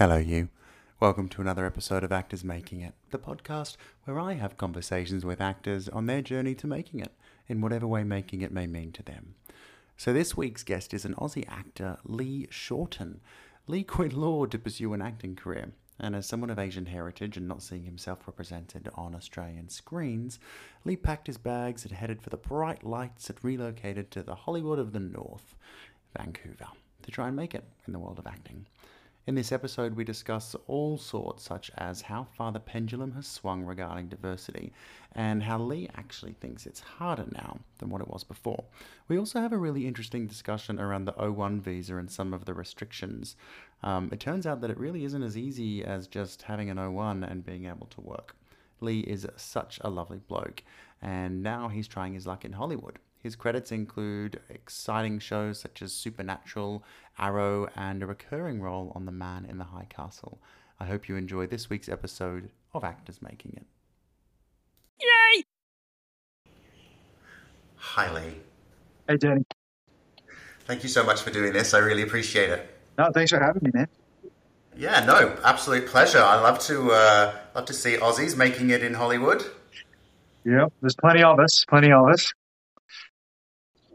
Hello, you. Welcome to another episode of Actors Making It, the podcast where I have conversations with actors on their journey to making it, in whatever way making it may mean to them. So, this week's guest is an Aussie actor, Lee Shorten. Lee quit law to pursue an acting career, and as someone of Asian heritage and not seeing himself represented on Australian screens, Lee packed his bags and headed for the bright lights and relocated to the Hollywood of the North, Vancouver, to try and make it in the world of acting. In this episode, we discuss all sorts, such as how far the pendulum has swung regarding diversity, and how Lee actually thinks it's harder now than what it was before. We also have a really interesting discussion around the O1 visa and some of the restrictions. Um, it turns out that it really isn't as easy as just having an O1 and being able to work. Lee is such a lovely bloke, and now he's trying his luck in Hollywood. His credits include exciting shows such as Supernatural, Arrow, and a recurring role on The Man in the High Castle. I hope you enjoy this week's episode of Actors Making It. Yay! Hi, Lee. Hey, Danny. Thank you so much for doing this. I really appreciate it. No, thanks for having me, man. Yeah, no, absolute pleasure. I love to uh, love to see Aussies making it in Hollywood. Yeah, there's plenty of us. Plenty of us.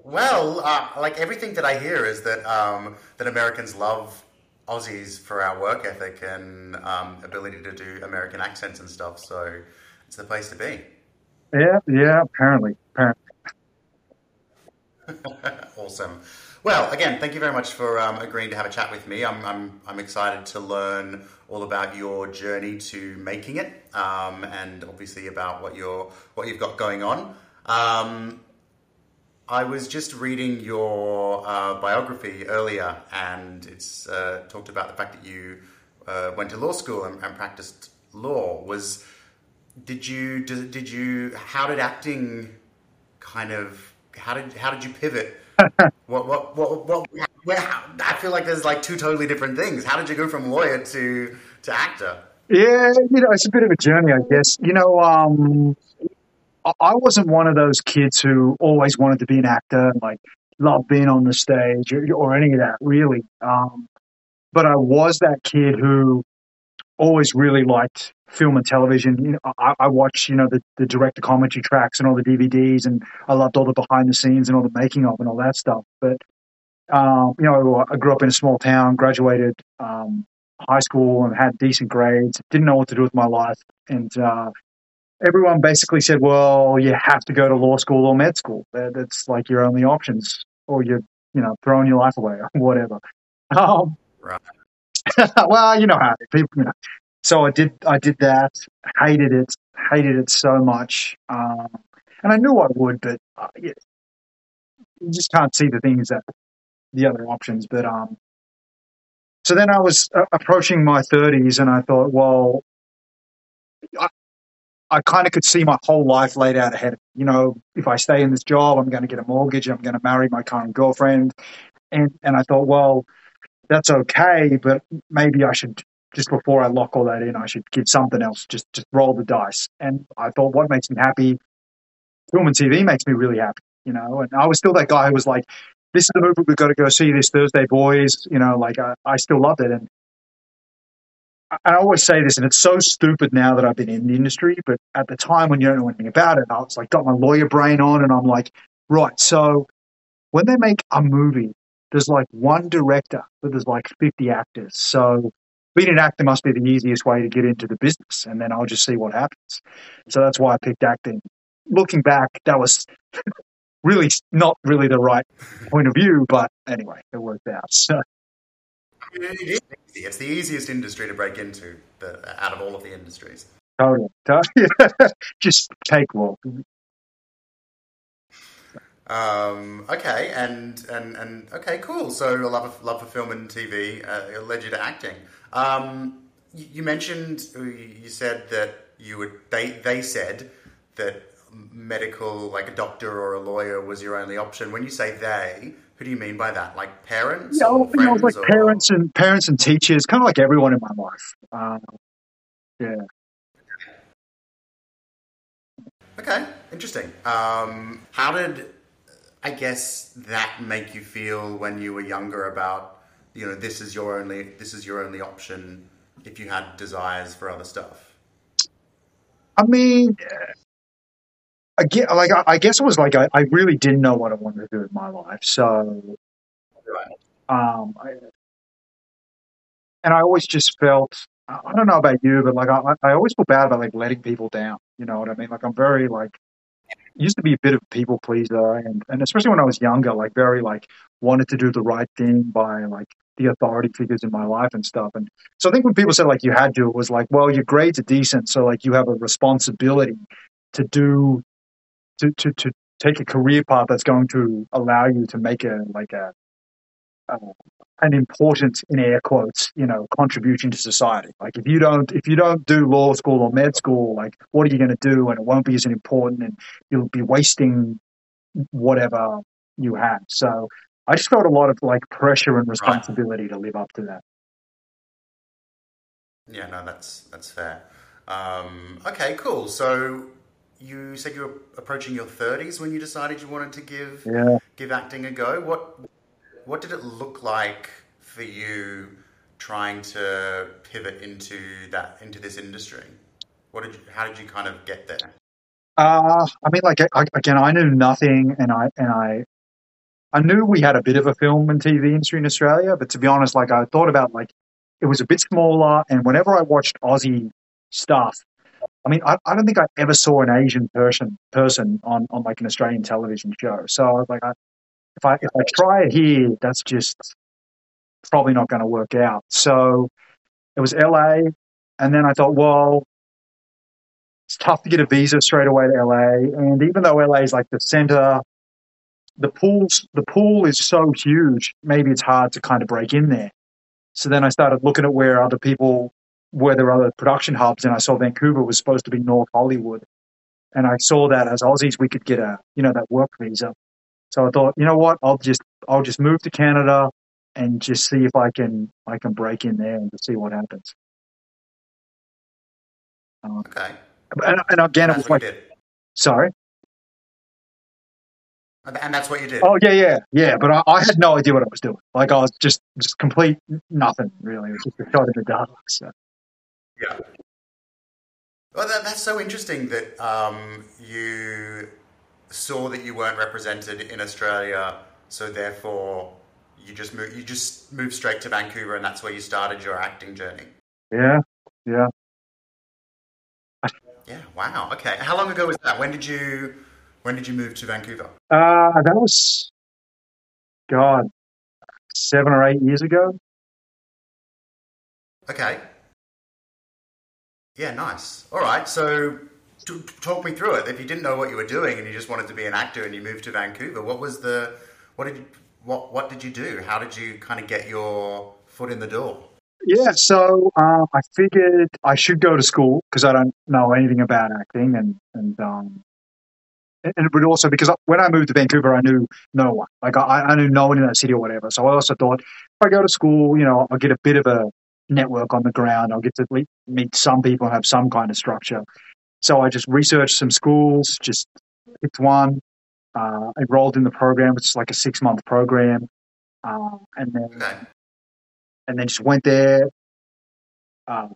Well, uh, like everything that I hear is that um, that Americans love Aussies for our work ethic and um, ability to do American accents and stuff. So it's the place to be. Yeah, yeah. Apparently, apparently. awesome. Well, again, thank you very much for um, agreeing to have a chat with me. I'm, I'm, I'm excited to learn all about your journey to making it, um, and obviously about what you're what you've got going on. Um, I was just reading your uh, biography earlier, and it's uh, talked about the fact that you uh, went to law school and, and, practiced law. Was did you did, did you how did acting kind of how did how did you pivot? what, what what what where, I feel like there's like two totally different things. How did you go from lawyer to to actor? Yeah, you know, it's a bit of a journey, I guess. You know, um, I wasn't one of those kids who always wanted to be an actor, like love being on the stage or, or any of that, really. Um, but I was that kid who always really liked film and television. You know, I, I watched, you know, the, the director commentary tracks and all the DVDs, and I loved all the behind the scenes and all the making of and all that stuff. But um, you know, I grew up in a small town, graduated um, high school, and had decent grades. Didn't know what to do with my life, and uh, everyone basically said, well, you have to go to law school or med school. That's like your only options, or you're, you know, throwing your life away or whatever. Um, right. well, you know how people, you know. So I did, I did that. Hated it, hated it so much, um, and I knew I would, but uh, yeah, you just can't see the things that the other options. But um, so then I was uh, approaching my thirties, and I thought, well, I kind of could see my whole life laid out ahead. You know, if I stay in this job, I'm going to get a mortgage. I'm going to marry my current girlfriend, and and I thought, well, that's okay, but maybe I should just before I lock all that in, I should give something else. Just just roll the dice. And I thought, what makes me happy? Film and TV makes me really happy. You know, and I was still that guy who was like, this is the movie we've got to go see this Thursday, boys. You know, like I, I still loved it. And I always say this, and it's so stupid now that I've been in the industry, but at the time when you don't know anything about it, I was like, got my lawyer brain on, and I'm like, right, so when they make a movie, there's like one director, but there's like 50 actors. So being an actor must be the easiest way to get into the business, and then I'll just see what happens. So that's why I picked acting. Looking back, that was really not really the right point of view, but anyway, it worked out. So. It is easy. It's the easiest industry to break into the, out of all of the industries. Totally. totally. Just take walk. Um, okay, and, and and okay, cool. So a love of love for film and TV uh, led you to acting. Um, you, you mentioned you said that you would they they said that medical like a doctor or a lawyer was your only option. When you say they, who do you mean by that? Like parents? Yeah, or you know, like or... parents and parents and teachers, kind of like everyone in my life. Uh, yeah. Okay, interesting. Um, how did I guess that make you feel when you were younger about you know this is your only this is your only option if you had desires for other stuff? I mean, I get, like I, I guess it was like I, I really didn't know what I wanted to do with my life. So, um, I, and I always just felt I don't know about you, but like I, I I always feel bad about like letting people down. You know what I mean? Like I'm very like used to be a bit of a people pleaser, and and especially when I was younger, like very like wanted to do the right thing by like the authority figures in my life and stuff. And so I think when people said like you had to, it was like, well, your grades are decent, so like you have a responsibility to do to to to take a career path that's going to allow you to make a like a uh, an important in air quotes you know contribution to society like if you don't if you don't do law school or med school like what are you going to do and it won't be as important and you'll be wasting whatever you have so i just felt a lot of like pressure and Right. responsibility to live up to that Yeah, no, that's that's fair. Um, okay, cool. So you said you were approaching your thirties when you decided you wanted to give yeah give acting a go. What what did it look like for you trying to pivot into that into this industry? What did you, how did you kind of get there? uh i mean like I, again i knew nothing and i and i I knew we had a bit of a film and TV industry in Australia, but to be honest, like I thought about like it was a bit smaller. And whenever I watched Aussie stuff, I mean, I, I don't think I ever saw an Asian person person on, on like an Australian television show. So I was like, I, if I if I try it here, that's just probably not going to work out. So it was LA, and then I thought, well, it's tough to get a visa straight away to LA, and even though LA is like the center the pools the pool is so huge maybe it's hard to kind of break in there so then i started looking at where other people where there are other production hubs and i saw vancouver was supposed to be north hollywood and i saw that as aussies we could get a you know that work visa so i thought you know what i'll just i'll just move to canada and just see if i can i can break in there and just see what happens uh, Okay, and, and again and it was like sorry and and that's what you did. Oh yeah, yeah, yeah. But I, I had no idea what I was doing. Like I was just just complete nothing really. It was just a shot in the dark. So Yeah. Well, that, that's so interesting that um, you saw that you weren't represented in Australia, so therefore you just moved, you just moved straight to Vancouver, and that's where you started your acting journey. yeah, yeah. Yeah. Wow. Okay. How long ago was that? When did you when did you move to Vancouver? Uh, that was God, seven or eight years ago. Okay. Yeah. Nice. All right. So. t- Talk me through it. If you didn't know what you were doing and you just wanted to be an actor and you moved to Vancouver, what was the, what did you, what what did you do? How did you kind of get your foot in the door? Yeah, so uh, I figured I should go to school because I don't know anything about acting, and and um, and but also because when I moved to Vancouver, I knew no one. Like I, I knew no one in that city or whatever. So I also thought if I go to school, you know, I'll get a bit of a network on the ground. I'll get to meet some people and have some kind of structure. So I just researched some schools, just picked one, uh, enrolled in the program, which is like a six month program, uh, and then Okay. and then just went there. Uh,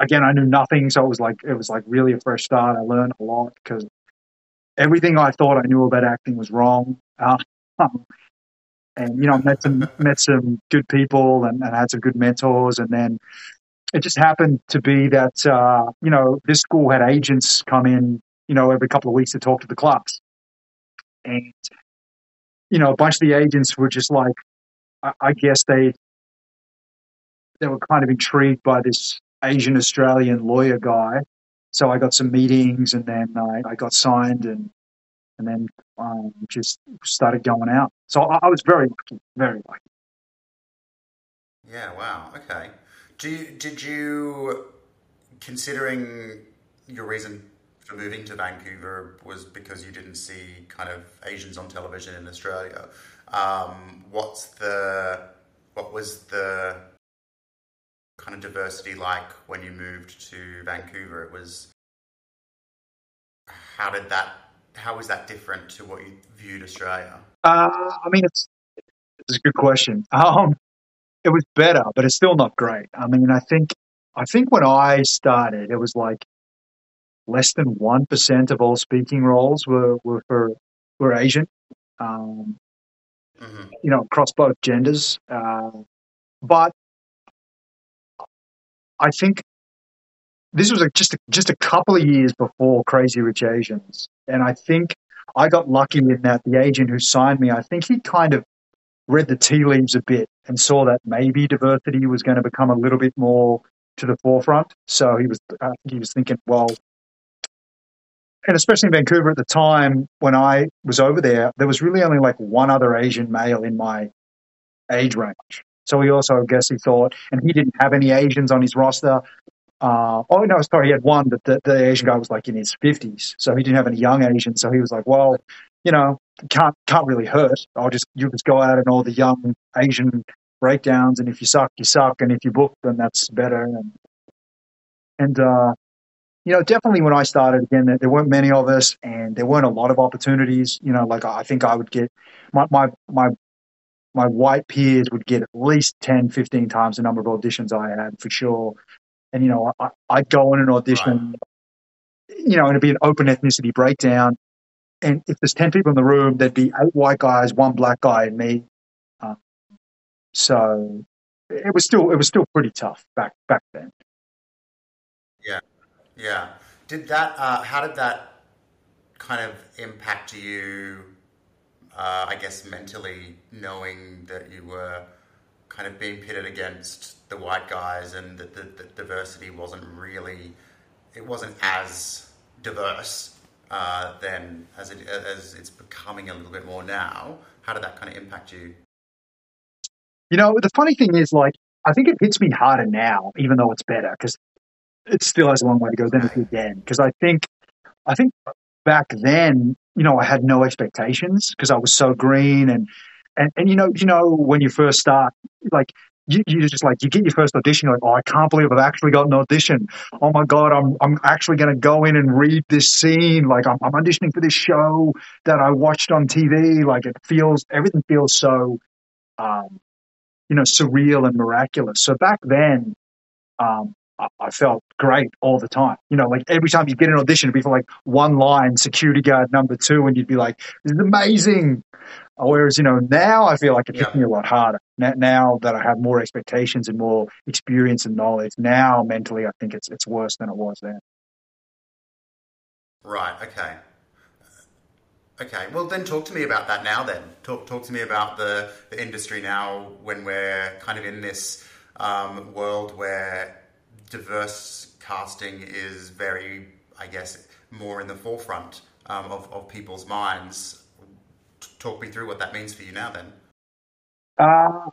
again, I knew nothing, so it was like it was like really a fresh start. I learned a lot because everything I thought I knew about acting was wrong. And you know, met some met some good people and, and had some good mentors, and then it just happened to be that uh, you know this school had agents come in, you know, every couple of weeks to talk to the class, and you know, a bunch of the agents were just like, I, I guess they they were kind of intrigued by this Asian Australian lawyer guy. So I got some meetings, and then I, I got signed, and and then um, just started going out. So I, I was very lucky, very lucky. Yeah. Wow. Okay. Do did you considering your reason for moving to Vancouver was because you didn't see kind of Asians on television in Australia? Um, what's the what was the kind of diversity like when you moved to Vancouver? It was how did that how was that different to what you viewed Australia? Uh, I mean, it's it's a good question. Um, it was better, but it's still not great. I mean, I think I think when I started, it was like less than one percent of all speaking roles were were for were Asian. Um, hmm you know, across both genders. Uh, but I think this was a, just a, just a couple of years before Crazy Rich Asians, and I think I got lucky in that the agent who signed me, I think he kind of read the tea leaves a bit and saw that maybe diversity was going to become a little bit more to the forefront. So he was uh, he was thinking, well, and especially in Vancouver at the time when I was over there, there was really only like one other Asian male in my age range. So he also, I guess, he thought, and he didn't have any Asians on his roster. Uh, oh no, sorry, he had one, but the, the Asian guy was like in his fifties, so he didn't have any young Asians. So he was like, well, you know, can't can't really hurt. I'll just you just go out and all the young Asian breakdowns, and if you suck, you suck, and if you book, then that's better. And and uh, you know, definitely when I started again, there, weren't many of us, and there weren't a lot of opportunities. You know, like I think I would get my my my my white peers would get at least 10, 15 times the number of auditions I had for sure. And, you know, I, I'd go in an Right. audition, you know, and it'd be an open ethnicity breakdown. And if there's 10 people in the room, there'd be eight white guys, one black guy, and me. Uh, so it was still, it was still pretty tough back, back then. Yeah. Yeah. Did that? Uh, how did that kind of impact you? Uh, I guess mentally, knowing that you were kind of being pitted against the white guys, and that the, the diversity wasn't really, it wasn't as diverse uh, then as it as it's becoming a little bit more now. How did that kind of impact you? You know, the funny thing is, like, I think it hits me harder now, even though it's better, because it still has a long way to go than it did then. Because I think, I think back then, you know, I had no expectations because I was so green and, and, and, you know, you know, when you first start, like, you, you just like, you get your first audition, you're like, oh, I can't believe I've actually got an audition. Oh my God, I'm, I'm actually going to go in and read this scene. Like, I'm, I'm auditioning for this show that I watched on TV. Like, it feels, everything feels so, um, you know, surreal and miraculous. So back then, um, I, felt great all the time. You know, like every time you get an audition, it'd be for like one line, security guard number two, and you'd be like, "This is amazing." Whereas, you know, now I feel like it Yeah. me a lot harder. Now, now that I have more expectations and more experience and knowledge, now mentally, I think it's it's worse than it was then. Right. Okay. Okay. Well, then talk to me about that now. Then talk talk to me about the, the industry now when we're kind of in this um, world where diverse casting is very, I guess, more in the forefront um, of of people's minds. Talk me through what that means for you now. Then. Uh,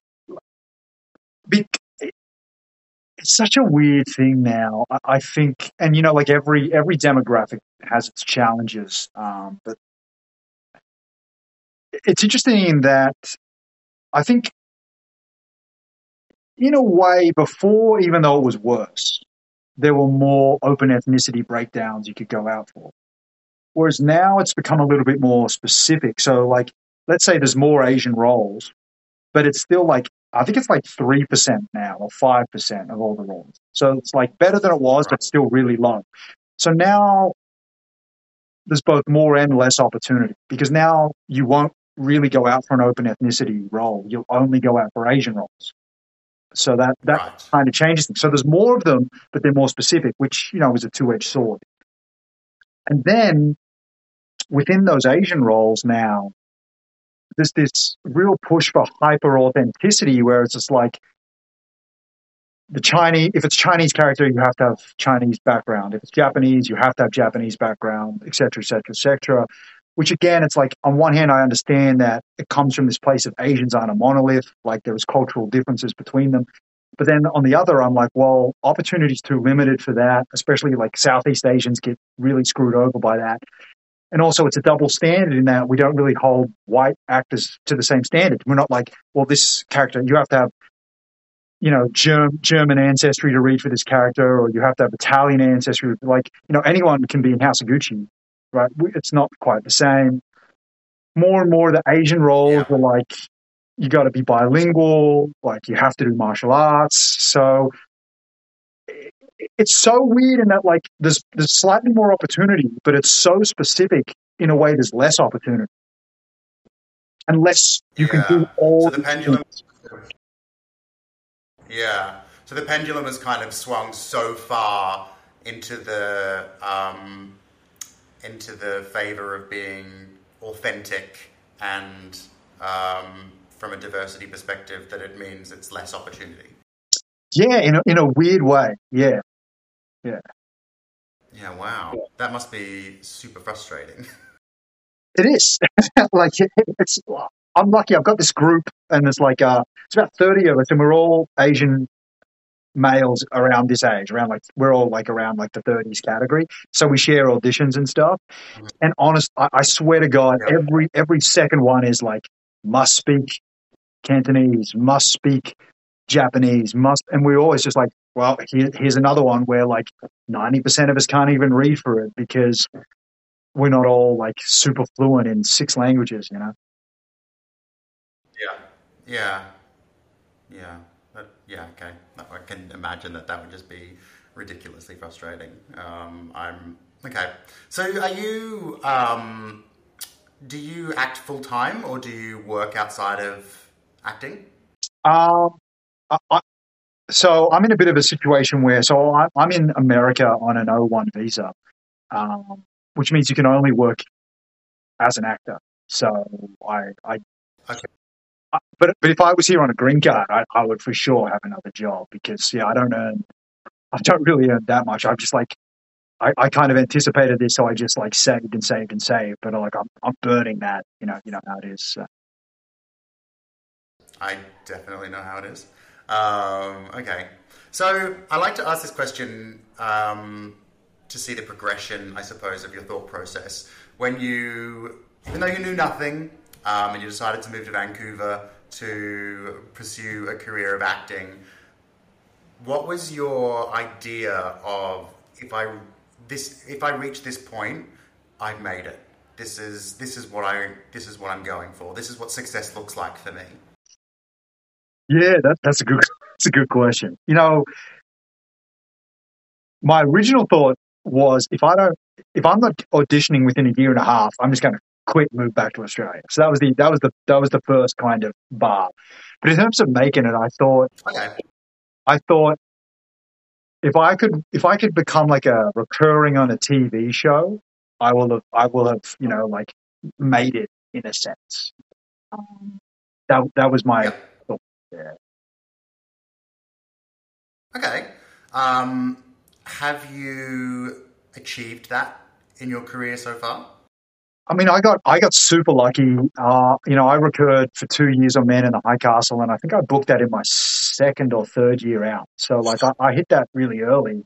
it's such a weird thing now. I, think, and you know, like every every demographic has its challenges, um, but it's interesting in that I think, in a way, before, even though it was worse, there were more open ethnicity breakdowns you could go out for. Whereas now it's become a little bit more specific. So, like, let's say there's more Asian roles, but it's still like, I think it's like 3% now or 5% of all the roles. So it's like better than it was, but still really low. So now there's both more and less opportunity because now you won't really go out for an open ethnicity role. You'll only go out for Asian roles. So that, that Right. kind of changes things. So there's more of them, but they're more specific, which, you know, is a two edged sword. And then within those Asian roles now, there's this real push for hyper authenticity where it's just like the Chinese, if it's Chinese character, you have to have Chinese background. If it's Japanese, you have to have Japanese background, et cetera, et cetera, et cetera. Which again, it's like on one hand, I understand that it comes from this place of Asians aren't a monolith, like there's cultural differences between them. But then on the other, I'm like, well, opportunity's too limited for that, especially like Southeast Asians get really screwed over by that. And also, it's a double standard in that we don't really hold white actors to the same standard. We're not like, well, this character, you have to have, you know, Germ- German ancestry to read for this character, or you have to have Italian ancestry. Like, you know, anyone can be in House of Gucci, right? It's not quite the same. More and more, the Asian roles Yeah. are like, you got to be bilingual, like, you have to do martial arts. So it's so weird in that like there's there's slightly more opportunity, but it's so specific in a way. There's less opportunity, unless you can do all. So the pendulum. things. Yeah. So the pendulum has kind of swung so far into the um, into the favor of being authentic and um, from a diversity perspective that it means it's less opportunity. Yeah, in a, in a weird way. Yeah, Yeah. Yeah, wow. That must be super frustrating. it is. like it's. I'm lucky. I've got this group, and there's like uh, it's about thirty of us, and we're all Asian males around this age, around like we're all like around like the 30s category. So we share auditions and stuff. Mhm. And honest, I, I swear to God, Yeah. every every second one is like must speak Cantonese, must speak Japanese, must, and we're always just like, well, here, here's another one where like 90% of us can't even read for it because we're not all like super fluent in six languages, you know. Yeah, yeah, yeah, but, yeah. Okay, I can imagine that that would just be ridiculously frustrating. Um, I'm okay. So, are you? Um, do you act full time, or do you work outside of acting? Um, I, I, so I'm in a bit of a situation where, so I, I'm in America on an O1 visa, um, which means you can only work as an actor. So I, I, Okay. But but if I was here on a green card, I, I would for sure have another job because yeah, I don't earn, I don't really earn that much. I'm just like, I, I kind of anticipated this, so I just like saved and saved and saved. But like I'm, I'm burning that, you know, you know how it is. So. I definitely know how it is. Um, okay, so I like to ask this question um, to see the progression, I suppose, of your thought process when you, even though you knew nothing, um, and you decided to move to Vancouver to pursue a career of acting. What was your idea of if I this if I reach this point, I've made it. This is this is what I this is what I'm going for. This is what success looks like for me. Yeah, that, that's a good that's a good question. You know, my original thought was if I don't if I'm not auditioning within a year and a half, I'm just going to quit, move back to Australia. So that was the that was the that was the first kind of bar. But in terms of making it, I thought Okay. I thought if I could if I could become like a recurring on a TV show, I will have I will have you know like made it in a sense. Um, that that was my thought. Yeah. Okay. Um, have you achieved that in your career so far? I mean, I got I got super lucky. Uh, you know, I recurred for two years on Man in the High Castle, and I think I booked that in my second or third year out. So like I, I hit that really early,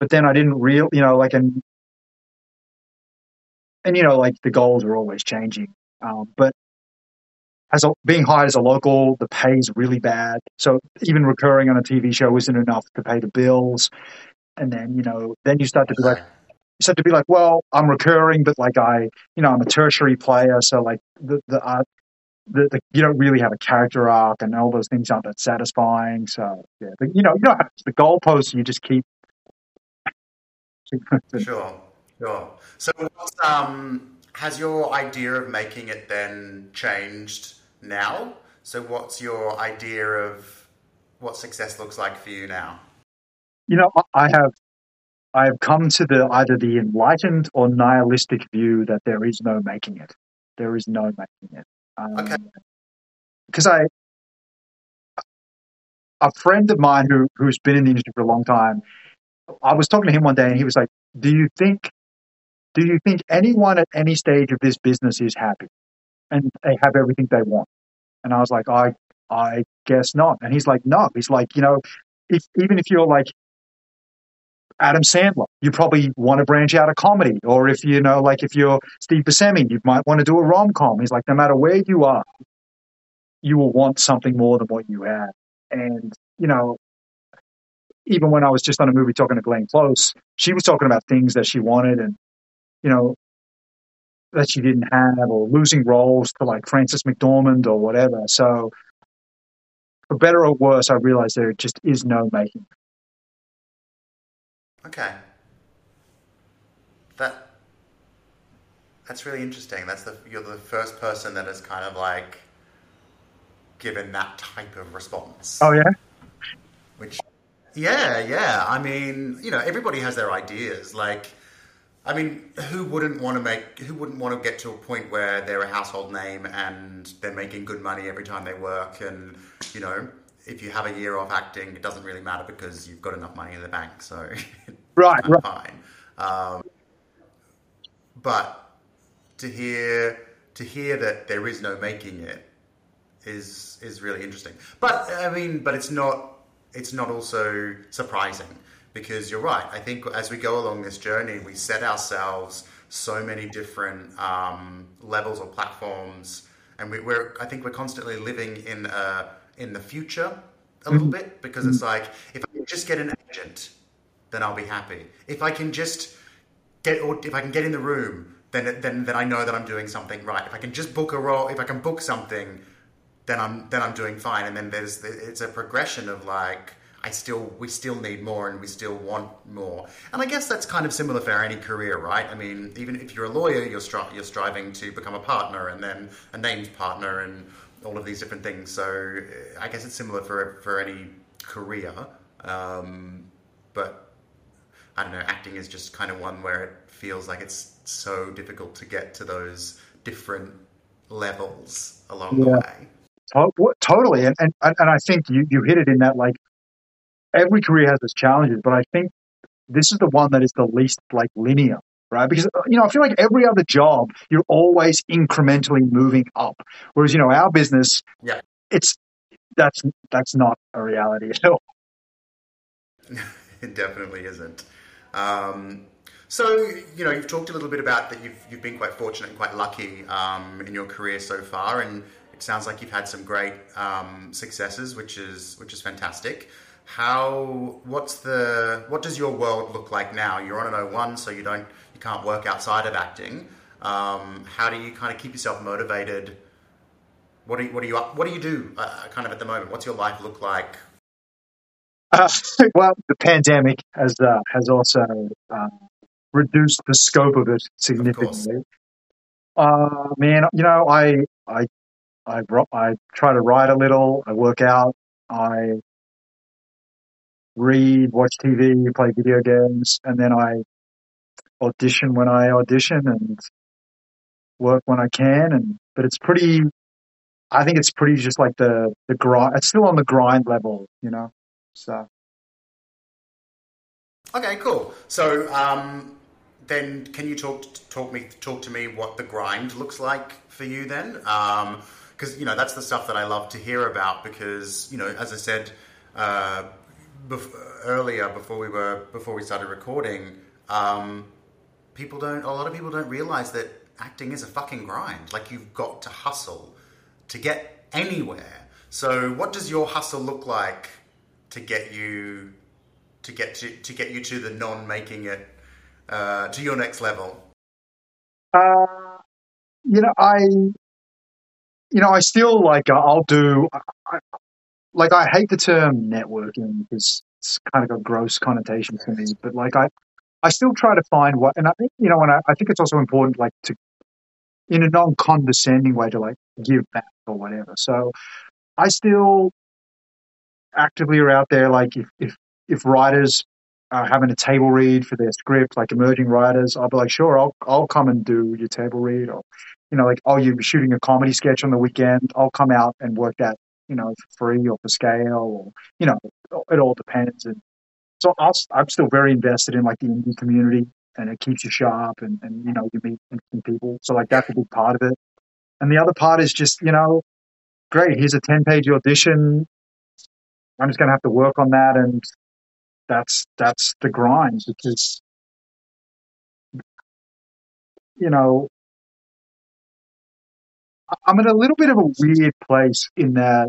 but then I didn't real, you know, like and and you know, like the goals are always changing. Um, but as a, being hired as a local, the pay is really bad. So even recurring on a TV show isn't enough to pay the bills. And then you know, then you start to be like. You start to be like, well, I'm recurring, but like I, you know, I'm a tertiary player, so like the the art, the, the you don't really have a character arc, and all those things aren't that satisfying. So yeah, but, you know, you know, the goalposts and you just keep. Sure, sure. So, what's, um, has your idea of making it then changed now? So, what's your idea of what success looks like for you now? You know, I have. I have come to the either the enlightened or nihilistic view that there is no making it. There is no making it. Um, okay. Because I, a friend of mine who who's been in the industry for a long time, I was talking to him one day, and he was like, "Do you think, do you think anyone at any stage of this business is happy and they have everything they want?" And I was like, "I, I guess not." And he's like, "No." He's like, "You know, if even if you're like Adam Sandler, you probably want to branch out of comedy, or if you know, like if you're Steve Buscemi, you might want to do a rom com." He's like, "No matter where you are, you will want something more than what you have." And you know, even when I was just on a movie talking to Glenn Close, she was talking about things that she wanted and, you know, that she didn't have or losing roles to like Frances McDormand or whatever. So for better or worse, I realized there just is no making. Okay. That that's really interesting. That's the you're the first person that has kind of like given that type of response. Oh yeah. Which, yeah, yeah. I mean, you know, everybody has their ideas. Like, I mean, who wouldn't want to make? Who wouldn't want to get to a point where they're a household name and they're making good money every time they work? And you know, if you have a year off acting, it doesn't really matter because you've got enough money in the bank, so right, right. fine. Um, but to hear to hear that there is no making it is is really interesting. But I mean, but it's not it's not also surprising because you're right. I think as we go along this journey, we set ourselves so many different um, levels or platforms, and we, are I think we're constantly living in a, in the future a little mm-hmm. bit because it's like if I can just get an agent, then I'll be happy. If I can just get or if I can get in the room, then then then I know that I'm doing something right. If I can just book a role, if I can book something, then I'm then I'm doing fine. And then there's it's a progression of like I still we still need more and we still want more. And I guess that's kind of similar for any career, right? I mean, even if you're a lawyer, you're stri- you're striving to become a partner and then a named partner and all of these different things. So I guess it's similar for for any career. Um, but I don't know, acting is just kind of one where it feels like it's so difficult to get to those different levels along yeah. the way. Totally, and, and and I think you you hit it in that like every career has its challenges, but I think this is the one that is the least like linear, right? Because you know I feel like every other job you're always incrementally moving up, whereas you know our business, yeah, it's that's that's not a reality at all. it definitely isn't. Um, so you know you've talked a little bit about that you've you've been quite fortunate and quite lucky um, in your career so far, and it sounds like you've had some great um, successes, which is which is fantastic. How what's the what does your world look like now? You're on an O1, so you don't you can't work outside of acting. Um, how do you kind of keep yourself motivated? What do you, what do you what do you do uh, kind of at the moment? What's your life look like? Uh, well, the pandemic has uh, has also uh, reduced the scope of it significantly. Of uh, man, you know, I I I, I try to write a little, I work out, I read, watch TV, play video games, and then I audition when I audition and work when I can. And but it's pretty. I think it's pretty just like the the grind. It's still on the grind level, you know. So. Okay, cool. So, um, then can you talk talk me talk to me what the grind looks like for you then? Um, because you know that's the stuff that I love to hear about. Because you know, as I said uh, bef- earlier, before we were before we started recording, um, people don't. A lot of people don't realize that acting is a fucking grind. Like you've got to hustle to get anywhere. So, what does your hustle look like to get you to get to to get you to the non making it uh, to your next level? Uh, you know, I you know, I still like uh, I'll do I, like I hate the term networking because it's kind of got gross connotations to me. But like I, I still try to find what, and I think you know, and I, I think it's also important like to, in a non-condescending way, to like give back or whatever. So I still actively are out there. Like if if if writers are having a table read for their script, like emerging writers, I'll be like, sure, I'll I'll come and do your table read, or you know, like, oh, you're shooting a comedy sketch on the weekend, I'll come out and work that, you know, for free or for scale, or you know, it all depends. And so i am still very invested in like the indie community, and it keeps you sharp, and and you know, you meet interesting people. So like that's a big part of it. And the other part is just, you know, great. Here's a ten page audition. I'm just going to have to work on that, and that's that's the grind because you know I'm in a little bit of a weird place in that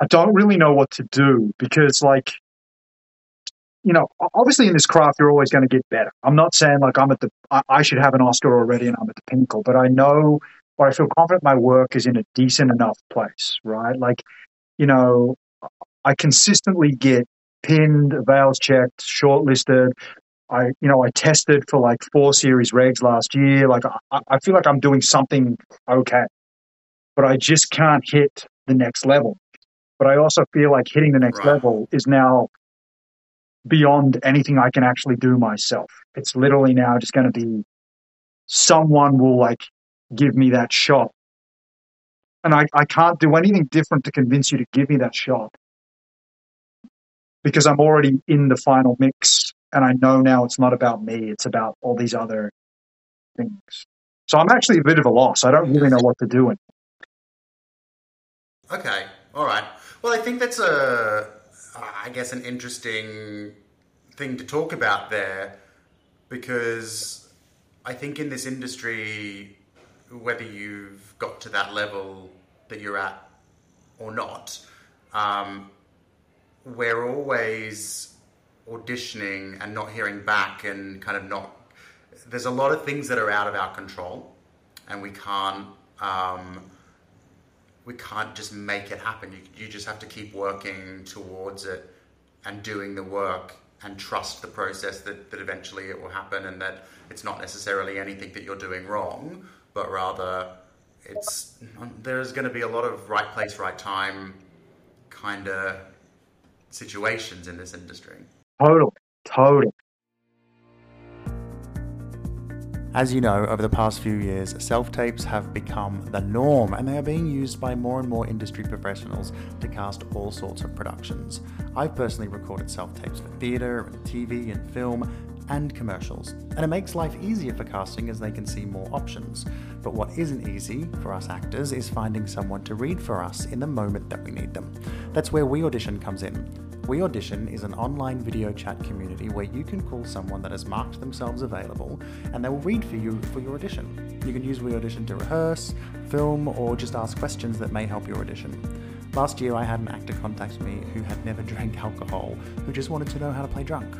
I don't really know what to do because, like, you know, obviously in this craft, you're always going to get better. I'm not saying like I'm at the, I should have an Oscar already and I'm at the pinnacle, but I know or I feel confident my work is in a decent enough place, right? Like, you know, I consistently get pinned, avails checked, shortlisted. I, you know, I tested for like four series regs last year. Like, I, I feel like I'm doing something okay, but I just can't hit the next level. But I also feel like hitting the next Right. level is now beyond anything I can actually do myself. It's literally now just going to be someone will like give me that shot. And I, I can't do anything different to convince you to give me that shot because I'm already in the final mix and I know now it's not about me, it's about all these other things. So I'm actually a bit of a loss. I don't really know what to do. And Okay, all right. Well, I think that's a, I guess, an interesting thing to talk about there because I think in this industry, whether you've got to that level that you're at or not, um, we're always auditioning and not hearing back and kind of not. There's a lot of things that are out of our control, and we can't. Um, we can't just make it happen. You, you just have to keep working towards it and doing the work and trust the process that, that eventually it will happen and that it's not necessarily anything that you're doing wrong, but rather it's there's going to be a lot of right place, right time kind of situations in this industry. totally, totally. As you know, over the past few years, self tapes have become the norm and they are being used by more and more industry professionals to cast all sorts of productions. I've personally recorded self tapes for theatre, and TV, and film, and commercials, and it makes life easier for casting as they can see more options. But what isn't easy for us actors is finding someone to read for us in the moment that we need them. That's where We Audition comes in. We Audition is an online video chat community where you can call someone that has marked themselves available and they will read for you for your audition. You can use We Audition to rehearse, film, or just ask questions that may help your audition. Last year, I had an actor contact me who had never drank alcohol, who just wanted to know how to play drunk.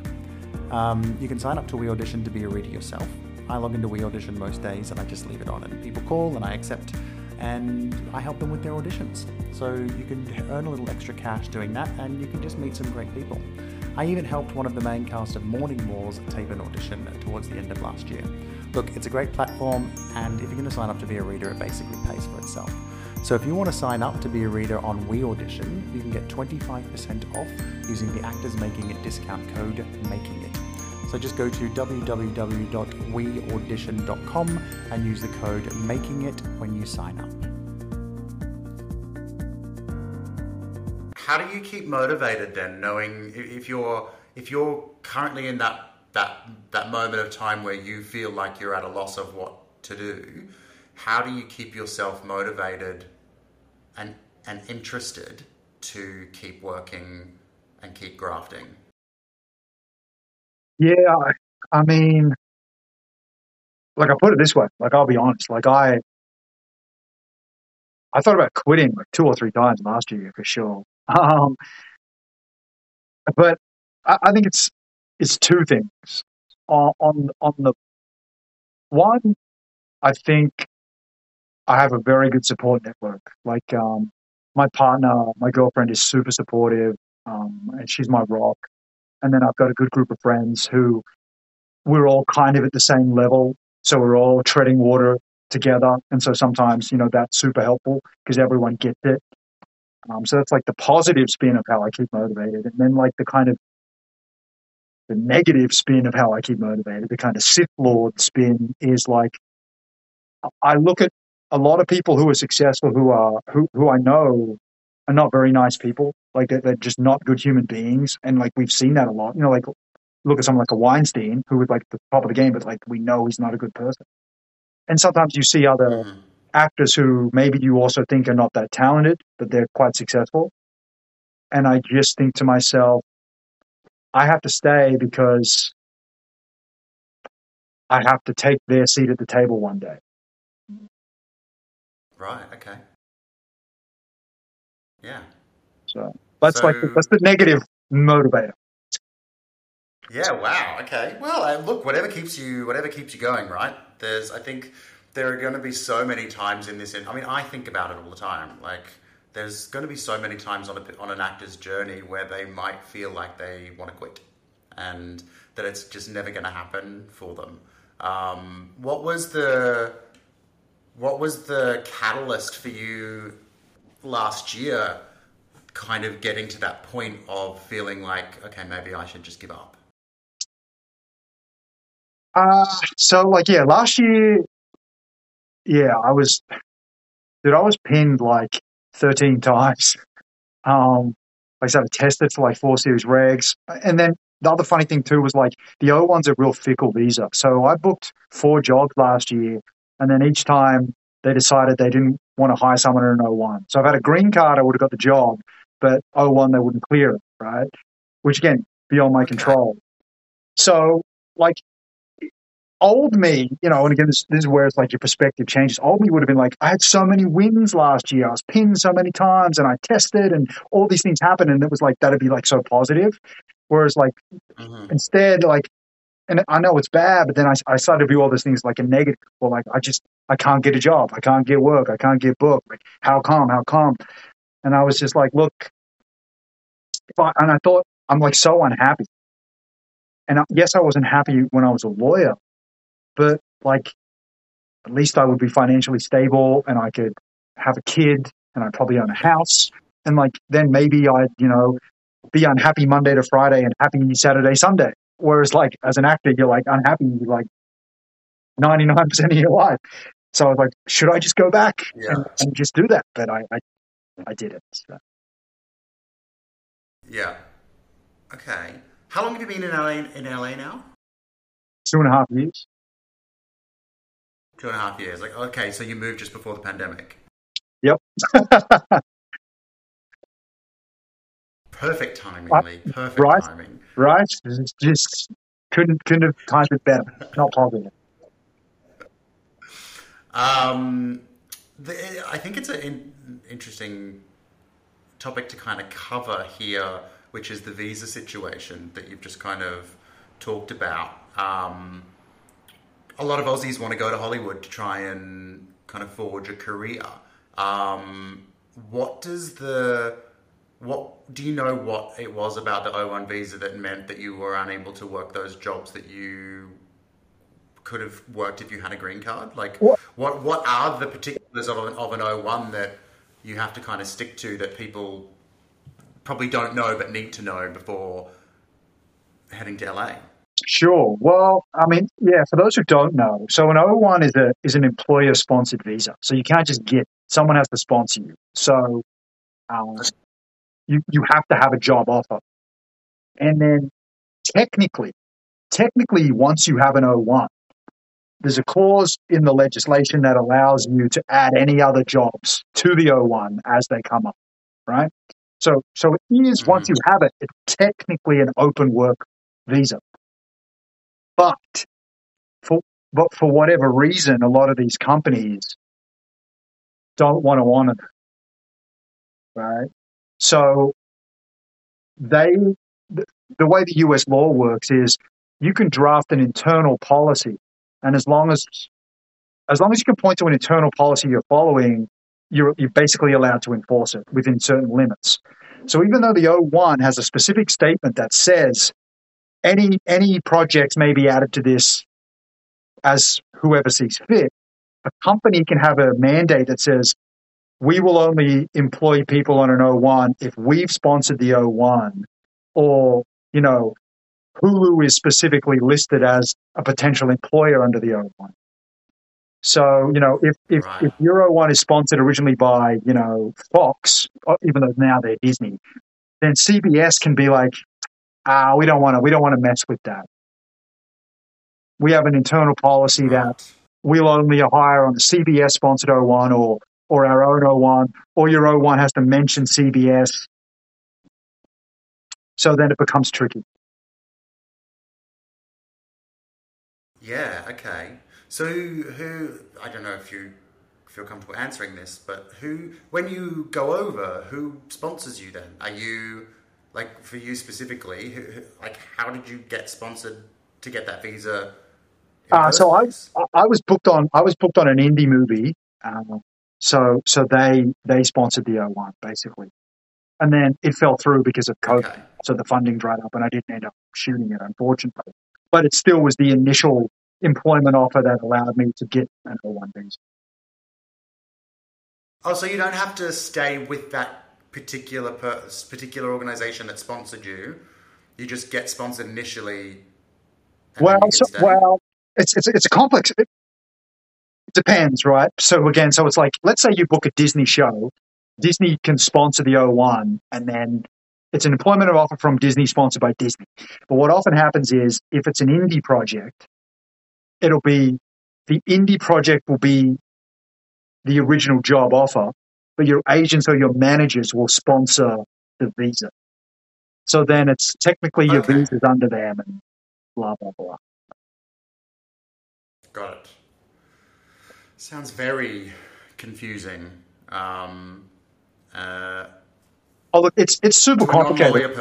Um, you can sign up to We Audition to be a reader yourself. I log into We Audition most days and I just leave it on, and people call and I accept, and I help them with their auditions. So you can earn a little extra cash doing that, and you can just meet some great people. I even helped one of the main cast of Morning Wars tape an audition towards the end of last year. Look, it's a great platform, and if you're going to sign up to be a reader, it basically pays for itself. So if you want to sign up to be a reader on We Audition, you can get 25% off using the Actors Making It discount code MAKING IT. So just go to www.weaudition.com and use the code MAKING IT when you sign up. How do you keep motivated then, knowing if you're if you're currently in that that that moment of time where you feel like you're at a loss of what to do? How do you keep yourself motivated and and interested to keep working and keep grafting? Yeah, I, mean, like I put it this way, like I'll be honest, like I, I thought about quitting like two or three times last year for sure. Um, but I, I think it's it's two things. On on on the one, I think I have a very good support network. Like um, my partner, my girlfriend is super supportive, um, and she's my rock. And then I've got a good group of friends who we're all kind of at the same level, so we're all treading water together. And so sometimes you know that's super helpful because everyone gets it. Um, so that's like the positive spin of how I keep motivated, and then like the kind of the negative spin of how I keep motivated, the kind of Sith Lord spin is like I look at a lot of people who are successful who are who who I know are not very nice people. Like they're, they're just not good human beings, and like we've seen that a lot. You know, like look at someone like a Weinstein who was like the top of the game, but like we know he's not a good person. And sometimes you see other Mhm. actors who maybe you also think are not that talented, but they're quite successful. And I just think to myself, I have to stay because I have to take their seat at the table one day. Right. Okay. Yeah. So that's like the, that's the negative motivator. Yeah. Wow. Okay. Well, uh, look, whatever keeps you, whatever keeps you going, right? There's, I think, there are going to be so many times in this. In, I mean, I think about it all the time. Like, there's going to be so many times on a, on an actor's journey where they might feel like they want to quit, and that it's just never going to happen for them. Um, what was the what was the catalyst for you last year? Kind of getting to that point of feeling like, okay, maybe I should just give up. Uh, so like yeah, last year, yeah, I was, dude, I was pinned like thirteen times. Um, like I said, I tested for like four series regs, and then the other funny thing too was like the O1's a real fickle visa. So I booked four jobs last year, and then each time they decided they didn't want to hire someone in an O1. So I've had a green card, I would have got the job, but O1 they wouldn't clear it, right? Which again, beyond my control. So like old me, you know, and again, this, this is where it's like your perspective changes. Old me would have been like, I had so many wins last year. I was pinned so many times and I tested and all these things happened. And it was like, that'd be like so positive. Whereas like mm-hmm. instead, like, and I know it's bad, but then I, I started to view all these things like a negative. Or like, I just, I can't get a job. I can't get work. I can't get booked. Like, how come? How come? And I was just like, look, I, and I thought, I'm like so unhappy. And I, yes, I wasn't happy when I was a lawyer, but like at least I would be financially stable and I could have a kid and I'd probably own a house. And like then maybe I'd, you know, be unhappy Monday to Friday and happy Saturday, Sunday. Whereas like as an actor, you're like unhappy you're like 99% of your life. So I was like, should I just go back yeah. and, and, just do that? But I, I, I did it. So. Yeah. Okay. How long have you been in LA, in LA now? Two and a half years. Two and a half years. Like, okay, so you moved just before the pandemic. Yep. Perfect timing, uh, Lee. Perfect right, timing. Right. Just couldn't couldn't have timed it better. Not possible. Um, the, I think it's an in, interesting topic to kind of cover here, which is the visa situation that you've just kind of talked about. Um, a lot of Aussies want to go to Hollywood to try and kind of forge a career. Um, what does the what do you know what it was about the O1 visa that meant that you were unable to work those jobs that you could have worked if you had a green card? Like what what, what are the particulars of an, of an O1 that you have to kind of stick to that people probably don't know but need to know before heading to LA? Sure. Well, I mean, yeah, for those who don't know, so an O1 is a is an employer sponsored visa. So you can't just get someone has to sponsor you. So um, you you have to have a job offer. And then technically, technically once you have an O1, there's a clause in the legislation that allows you to add any other jobs to the O1 as they come up, right? So so it is, once mm-hmm. you have it, it's technically an open work visa. But for but for whatever reason, a lot of these companies don't want to honor it, right? So they the, way the U.S. law works is you can draft an internal policy, and as long as as long as you can point to an internal policy you're following, you're, you're basically allowed to enforce it within certain limits. So even though the O1 has a specific statement that says any any projects may be added to this as whoever sees fit. A company can have a mandate that says we will only employ people on an O1 if we've sponsored the O1 or, you know, Hulu is specifically listed as a potential employer under the O1. So, you know, if, if, right. if your O1 is sponsored originally by, you know, Fox, even though now they're Disney, then CBS can be like, ah, we don't want to, we don't want to mess with that. We have an internal policy that we'll only hire on the CBS sponsored O1 or, or our own O1, or your O1 has to mention CBS. So then it becomes tricky. Yeah, okay. So who, I don't know if you feel comfortable answering this, but who, when you go over, who sponsors you then? Are you like for you specifically, who, like how did you get sponsored to get that visa? Uh, so I I was booked on I was booked on an indie movie, um, So so they they sponsored the O1 basically, and then it fell through because of COVID. Okay. So the funding dried up, and I didn't end up shooting it, unfortunately. But it still was the initial employment offer that allowed me to get an O1 visa. Oh, so you don't have to stay with that particular per- particular organization that sponsored you. You just get sponsored initially. Well, so, well, it's, it's it's a complex. Depends, right? So again, so it's like let's say you book a Disney show, Disney can sponsor the O1, and then it's an employment offer from Disney sponsored by Disney. But what often happens is if it's an indie project, it'll be the indie project will be the original job offer, but your agents or your managers will sponsor the visa. So then it's technically your Okay. visa's under them and blah blah blah. Got it. Sounds very confusing. Um, uh, Oh, look, it's it's super complicated.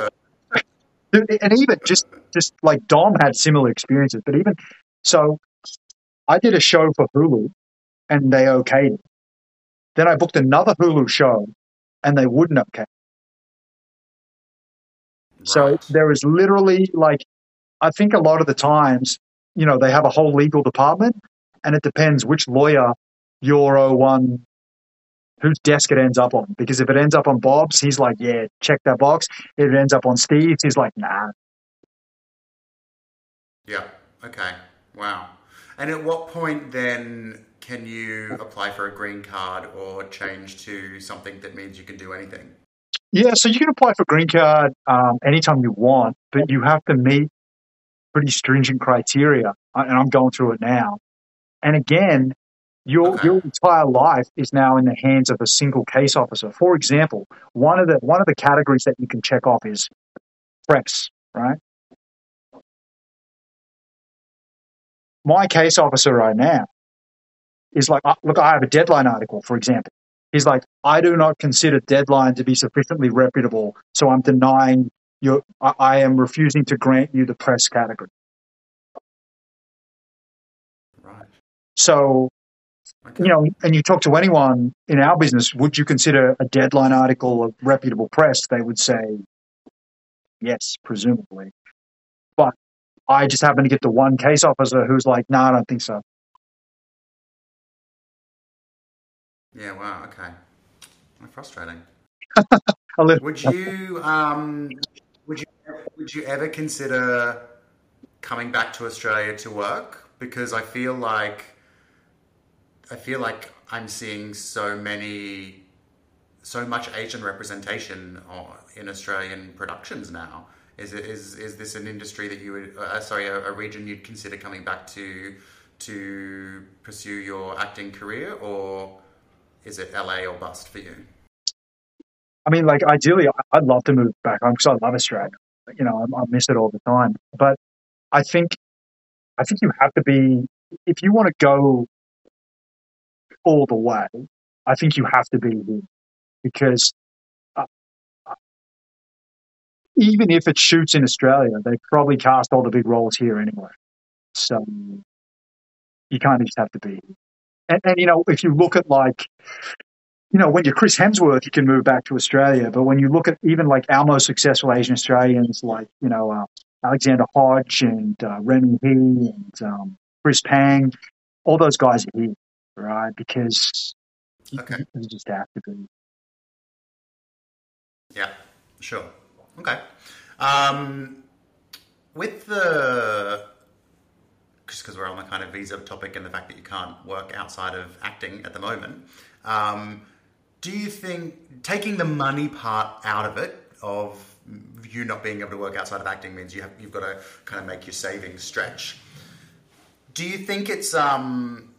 and even just just like Dom had similar experiences, but even so, I did a show for Hulu, and they okayed it. Then I booked another Hulu show, and they wouldn't okay. So there is literally like, I think a lot of the times, you know, they have a whole legal department, and it depends which lawyer your O1 whose desk it ends up on. Because if it ends up on Bob's, he's like, yeah, check that box. If it ends up on Steve's, he's like, nah, Yeah. Okay. Wow. And at what point then can you apply for a green card or change to something that means you can do anything? Yeah, so you can apply for green card um, anytime you want, but you have to meet pretty stringent criteria, and I'm going through it now. And again, your Okay. your entire life is now in the hands of a single case officer. For example, one of the one of the categories that you can check off is press, right? My case officer right now is like, uh, look, I have a deadline article, for example. He's like, I do not consider deadline to be sufficiently reputable, so I'm denying your, I, I am refusing to grant you the press category. So, Okay. you know, and you talk to anyone in our business, would you consider a deadline article a reputable press? They would say, yes, presumably. But I just happen to get the one case officer who's like, no, I don't think so. Yeah. Wow. Okay. Frustrating. A little- Would you um, would you would you ever consider coming back to Australia to work? Because I feel like I feel like I'm seeing so many so much Asian representation in Australian productions now. Is is is this an industry that you would uh, sorry a, a region you'd consider coming back to to pursue your acting career, or is it LA or bust for you? I mean, like ideally, I'd love to move back home because I love Australia. You know, I, I miss it all the time. But I think, I think you have to be if you want to go all the way. I think you have to be here because uh, uh, even if it shoots in Australia, they probably cast all the big roles here anyway. So you kind of just have to be. And, and you know, if you look at like you know, when you're Chris Hemsworth, you can move back to Australia. But when you look at even like our most successful Asian Australians, like, you know, uh, Alexander Hodge and uh, Remy Hii and um, Chris Pang, all those guys are here, right? Because Okay. you just have to be. Yeah, sure. Okay. Um, with the just because we're on the kind of visa topic and the fact that you can't work outside of acting at the moment, um, do you think taking the money part out of it, of you not being able to work outside of acting, means you have you've got to kind of make your savings stretch? Do you think it's um,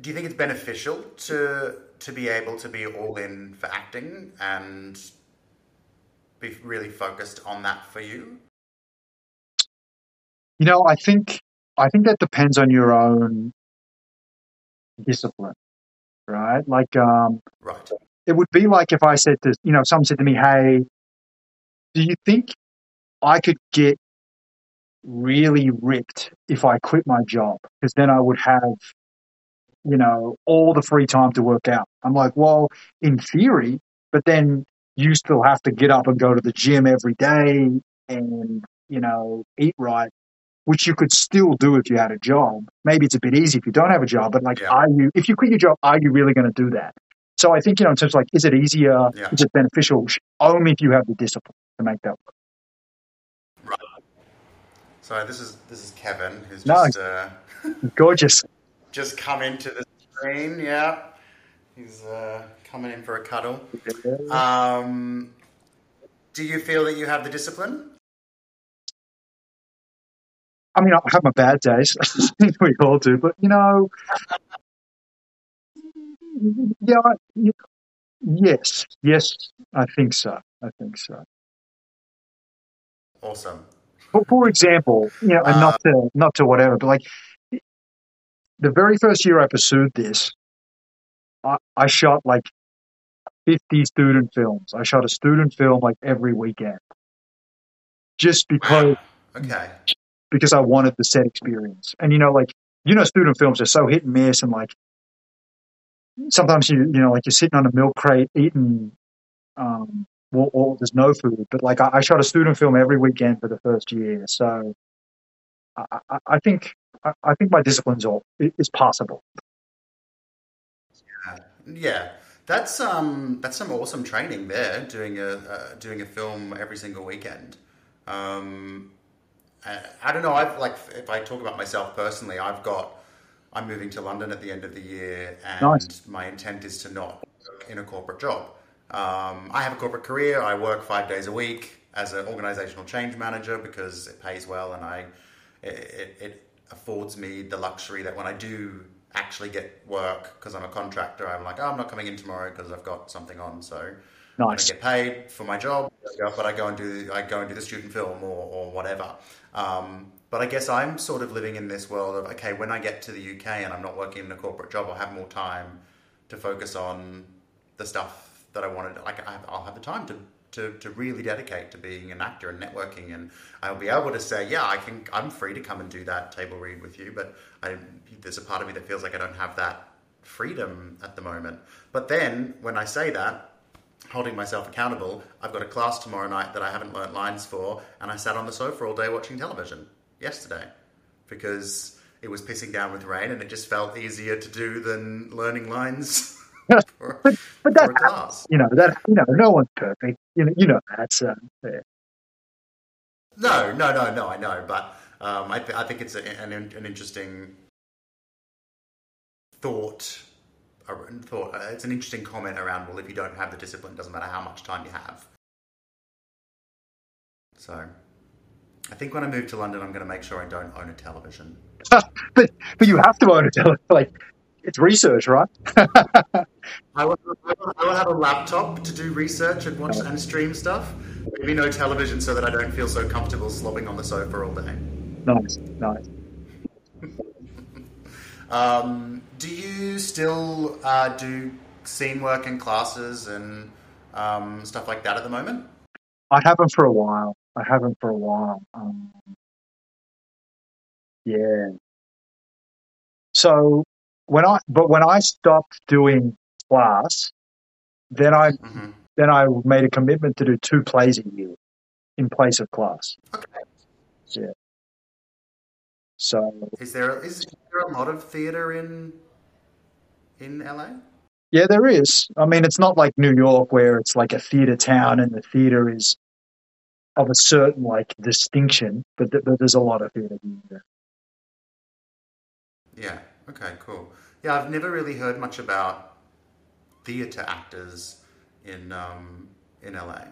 do you think it's beneficial to to be able to be all in for acting and be really focused on that for you? You know, I think I think that depends on your own discipline, right? Like, um, Right. it would be like if I said to you know, someone said to me, "Hey, do you think I could get really ripped if I quit my job? Because then I would have you know, all the free time to work out. I'm like, well, in theory, but then you still have to get up and go to the gym every day and, you know, eat right, which you could still do if you had a job. Maybe it's a bit easy if you don't have a job, but like, Yeah. are you, if you quit your job, are you really going to do that? So I think, you know, in terms of like, is it easier? Yeah. Is it beneficial? Only if you have the discipline to make that work. So this is this is Kevin who's just uh, Gorgeous. Just come into the screen. Yeah, he's uh, coming in for a cuddle. Um, do you feel that you have the discipline? I mean, I have my bad days. we all do, but you know, yeah, I- yes, yes, I think so. I think so. Awesome. But for example, you know, and Uh, not to not to whatever, but like the very first year I pursued this, I, I shot like fifty student films. I shot a student film like every weekend, just because Okay. because I wanted the set experience. And you know, like you know, student films are so hit and miss, and like sometimes you you know, like you're sitting on a milk crate eating, um, or, or there's no food. But like I, I shot a student film every weekend for the first year, so I, I think I, I think my discipline's all is possible. Yeah, that's um that's some awesome training there. Doing a uh, doing a film every single weekend. Um, I, I don't know. I've like if I talk about myself personally, I've got I'm moving to London at the end of the year, and Nice. my intent is to not work in a corporate job. Um, I have a corporate career. I work five days a week as an organizational change manager because it pays well, and I it, it, it affords me the luxury that when I do actually get work because I'm a contractor, I'm like, oh, I'm not coming in tomorrow because I've got something on. So I don't get paid for my job, but I go and do I go and do the student film or, or whatever. Um, but I guess I'm sort of living in this world of okay, when I get to the UK and I'm not working in a corporate job, I'll have more time to focus on the stuff that I wanted. Like I'll have the time to. To, to really dedicate to being an actor and networking, and I'll be able to say, yeah, I can. I'm free to come and do that table read with you, but I, there's a part of me that feels like I don't have that freedom at the moment. But then when I say that, holding myself accountable. I've got a class tomorrow night that I haven't learnt lines for, and I sat on the sofa all day watching television yesterday because it was pissing down with rain, and it just felt easier to do than learning lines But for that a class. you know that you know no one's perfect. You know you know that. So yeah. No, no, no, no. I know, but um, I, th- I think it's a, an, an interesting thought. a Thought. Uh, It's an interesting comment around. Well, if you don't have the discipline, it doesn't matter how much time you have. So, I think when I move to London, I'm going to make sure I don't own a television. but but you have to own it. Like it's research, right? I will, I will have a laptop to do research and watch and stream stuff. Maybe no television, so that I don't feel so comfortable slobbing on the sofa all day. Nice, nice. Um, do you still uh, do scene work in classes and um, stuff like that at the moment? I haven't for a while. I haven't for a while. Um, yeah. So when I but when I stopped doing class, then I hmm then I made a commitment to do two plays a year in place of class. Okay. Yeah. So Is there is there a lot of theatre in in LA? yeah, there is. I mean, it's not like New York where it's like a theater town and the theater is of a certain like distinction, but, th- but there's a lot of theater there. Yeah. Okay. Cool. Yeah, I've never really heard much about theatre actors in um, in LA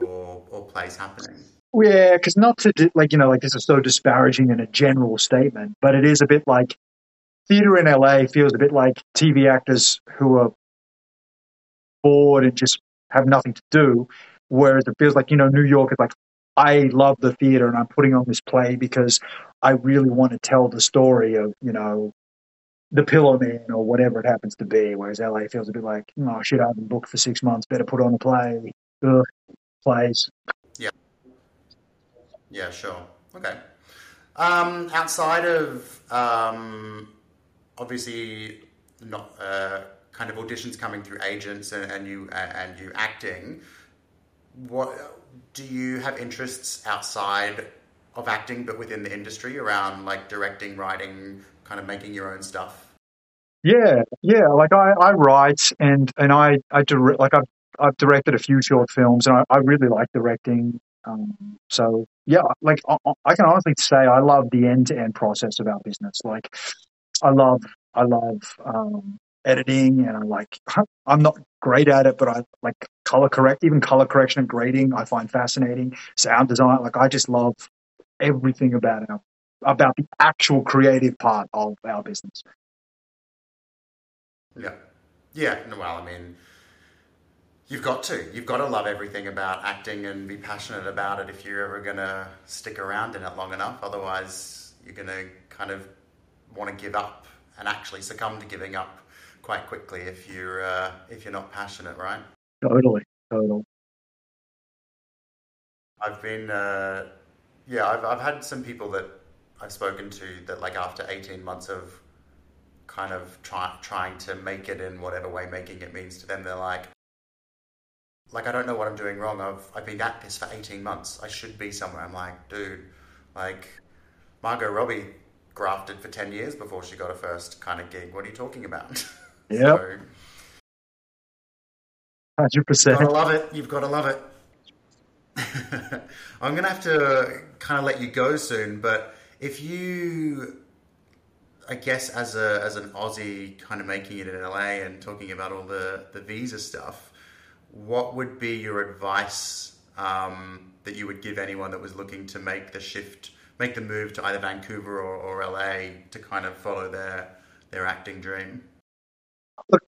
or or plays happening. Yeah, because not to di- like you know like this is so disparaging in a general statement, but it is a bit like theater in LA feels a bit like TV actors who are bored and just have nothing to do, whereas it feels like you know New York is like I love the theater and I'm putting on this play because I really want to tell the story of you know the Pillowman or whatever it happens to be, whereas LA feels a bit like oh shit I've been booked for six months, better put on a play. Ugh, plays. Yeah, Yeah. sure. Okay. Um, outside of um, obviously not uh, kind of auditions coming through agents and, and you and you acting. What do you have interests outside of acting, but within the industry around like directing, writing, kind of making your own stuff? Yeah, yeah. Like I, I write and and I I direct like I've I've directed a few short films and I, I really like directing. Um, so yeah, like I, I can honestly say I love the end to end process of our business. Like I love I love um, editing and I like I'm not great at it, but I like color correct even color correction and grading I find fascinating. Sound design, like I just love everything about our about the actual creative part of our business. Yeah. Yeah. Well, I mean, you've got to. You've got to love everything about acting and be passionate about it if you're ever going to stick around in it long enough. Otherwise, you're going to kind of want to give up and actually succumb to giving up quite quickly if you're uh, if you're not passionate, right? Totally. Totally. I've been, uh, yeah, I've, I've had some people that I've spoken to that, like, after 18 months of kind of try, trying to make it in whatever way making it means to them. They're like, like I don't know what I'm doing wrong. I've I've been at this for 18 months. I should be somewhere. I'm like, dude, like Margot Robbie grafted for 10 years before she got a first kind of gig. What are you talking about? Yeah. Hundred percent. You've got to love it. You've got to love it. I'm gonna have to kind of let you go soon, but if you I guess as a as an Aussie, kind of making it in LA and talking about all the the visa stuff, what would be your advice um, that you would give anyone that was looking to make the shift, make the move to either Vancouver or, or LA to kind of follow their their acting dream? Look,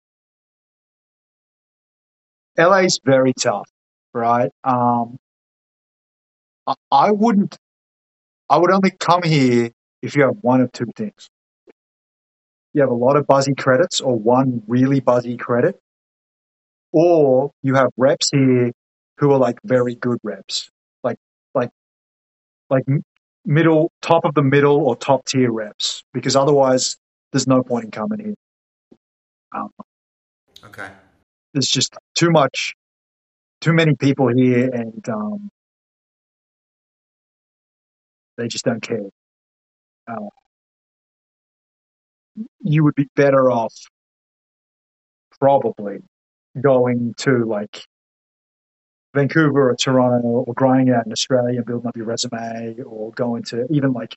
LA's very tough, right? Um, I, I wouldn't. I would only come here if you have one of two things you have a lot of buzzy credits or one really buzzy credit, or you have reps here who are like very good reps, like like like middle, top of the middle or top tier reps, because otherwise there's no point in coming here. Um, okay. There's just too much, too many people here, and um, they just don't care. Uh, you would be better off probably going to like Vancouver or Toronto or grinding out in Australia and building up your resume or going to even like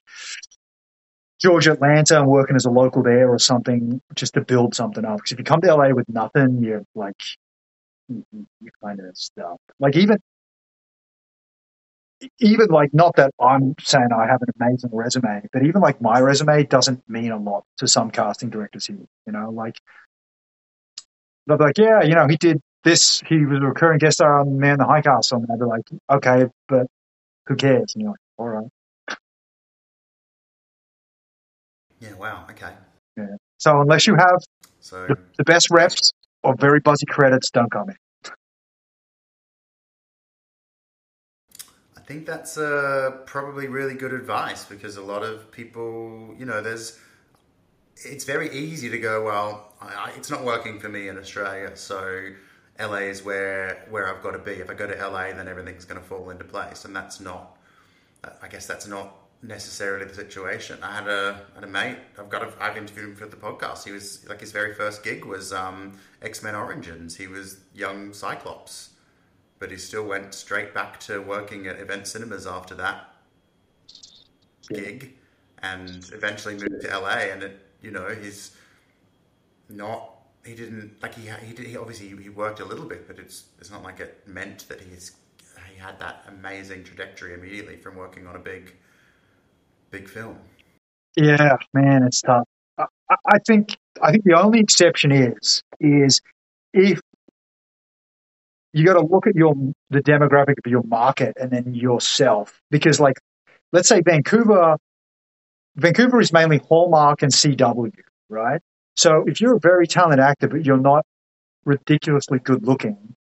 Georgia, Atlanta and working as a local there or something just to build something up. Because if you come to LA with nothing, you're like, you're kind of stuck. Like even even like not that I'm saying I have an amazing resume, but even like my resume doesn't mean a lot to some casting directors here. You know, like they'll be like, yeah, you know, he did this. He was a recurring guest star on Man the High Castle, and they'll be like, okay, but who cares? And you're like, all right. Yeah. Wow. Okay. Yeah. So unless you have so the, the best reps or very buzzy credits, don't come in. Think that's uh, probably really good advice because a lot of people, you know, there's. It's very easy to go, well, I, it's not working for me in Australia, so LA is where where I've got to be. If I go to LA, then everything's going to fall into place, and that's not. I guess that's not necessarily the situation. I had a had a mate. I've got. A, I've interviewed him for the podcast. He was like his very first gig was um, X Men Origins. He was young Cyclops but he still went straight back to working at event cinemas after that gig and eventually moved to LA and it, you know he's not he didn't like he he did he obviously he worked a little bit but it's it's not like it meant that he's he had that amazing trajectory immediately from working on a big big film. Yeah man it's tough. I, I think I think the only exception is is if you got to look at your the demographic of your market and then yourself because like let's say Vancouver Vancouver is mainly Hallmark and CW, right? So if you're a very talented actor but you're not ridiculously good looking,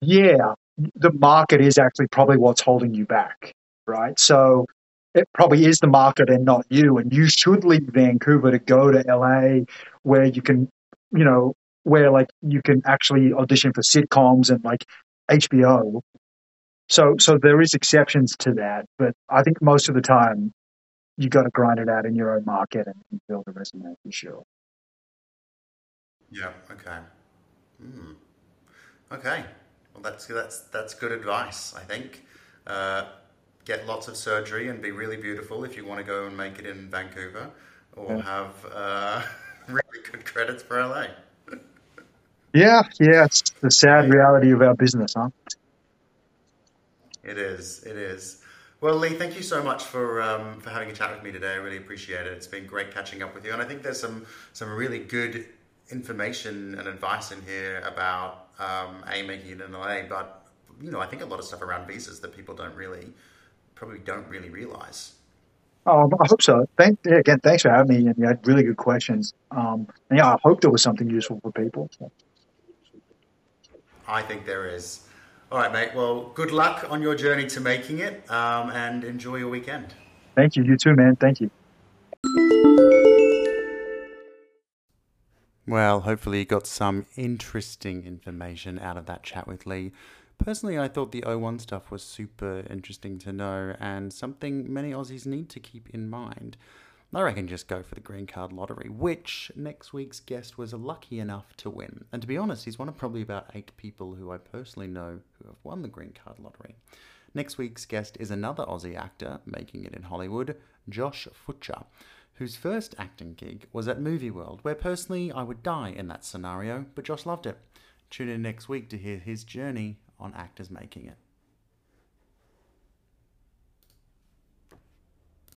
yeah, the market is actually probably what's holding you back, right? So it probably is the market and not you. And you should leave Vancouver to go to LA where you can, you know, where like you can actually audition for sitcoms and like HBO. So, so there is exceptions to that, but I think most of the time you got to grind it out in your own market and build a resume for sure. Yeah. Okay. Mm. Okay. Well, that's that's that's good advice. I think. Uh, get lots of surgery and be really beautiful if you want to go and make it in Vancouver, or yeah. have uh, really good credits for LA. Yeah, yeah, it's the sad reality of our business, huh? It is. It is. Well, Lee, thank you so much for um, for having a chat with me today. I really appreciate it. It's been great catching up with you, and I think there's some some really good information and advice in here about um, a making it in LA, but you know, I think a lot of stuff around visas that people don't really probably don't really realize. Oh, I hope so. Thank again. Thanks for having me, and you had really good questions. Um, and yeah, I hope there was something useful for people. So. I think there is. All right, mate. Well, good luck on your journey to making it um, and enjoy your weekend. Thank you. You too, man. Thank you. Well, hopefully, you got some interesting information out of that chat with Lee. Personally, I thought the O1 stuff was super interesting to know and something many Aussies need to keep in mind. I reckon just go for the green card lottery, which next week's guest was lucky enough to win. And to be honest, he's one of probably about eight people who I personally know who have won the green card lottery. Next week's guest is another Aussie actor making it in Hollywood, Josh Futcher, whose first acting gig was at Movie World, where personally I would die in that scenario, but Josh loved it. Tune in next week to hear his journey on actors making it.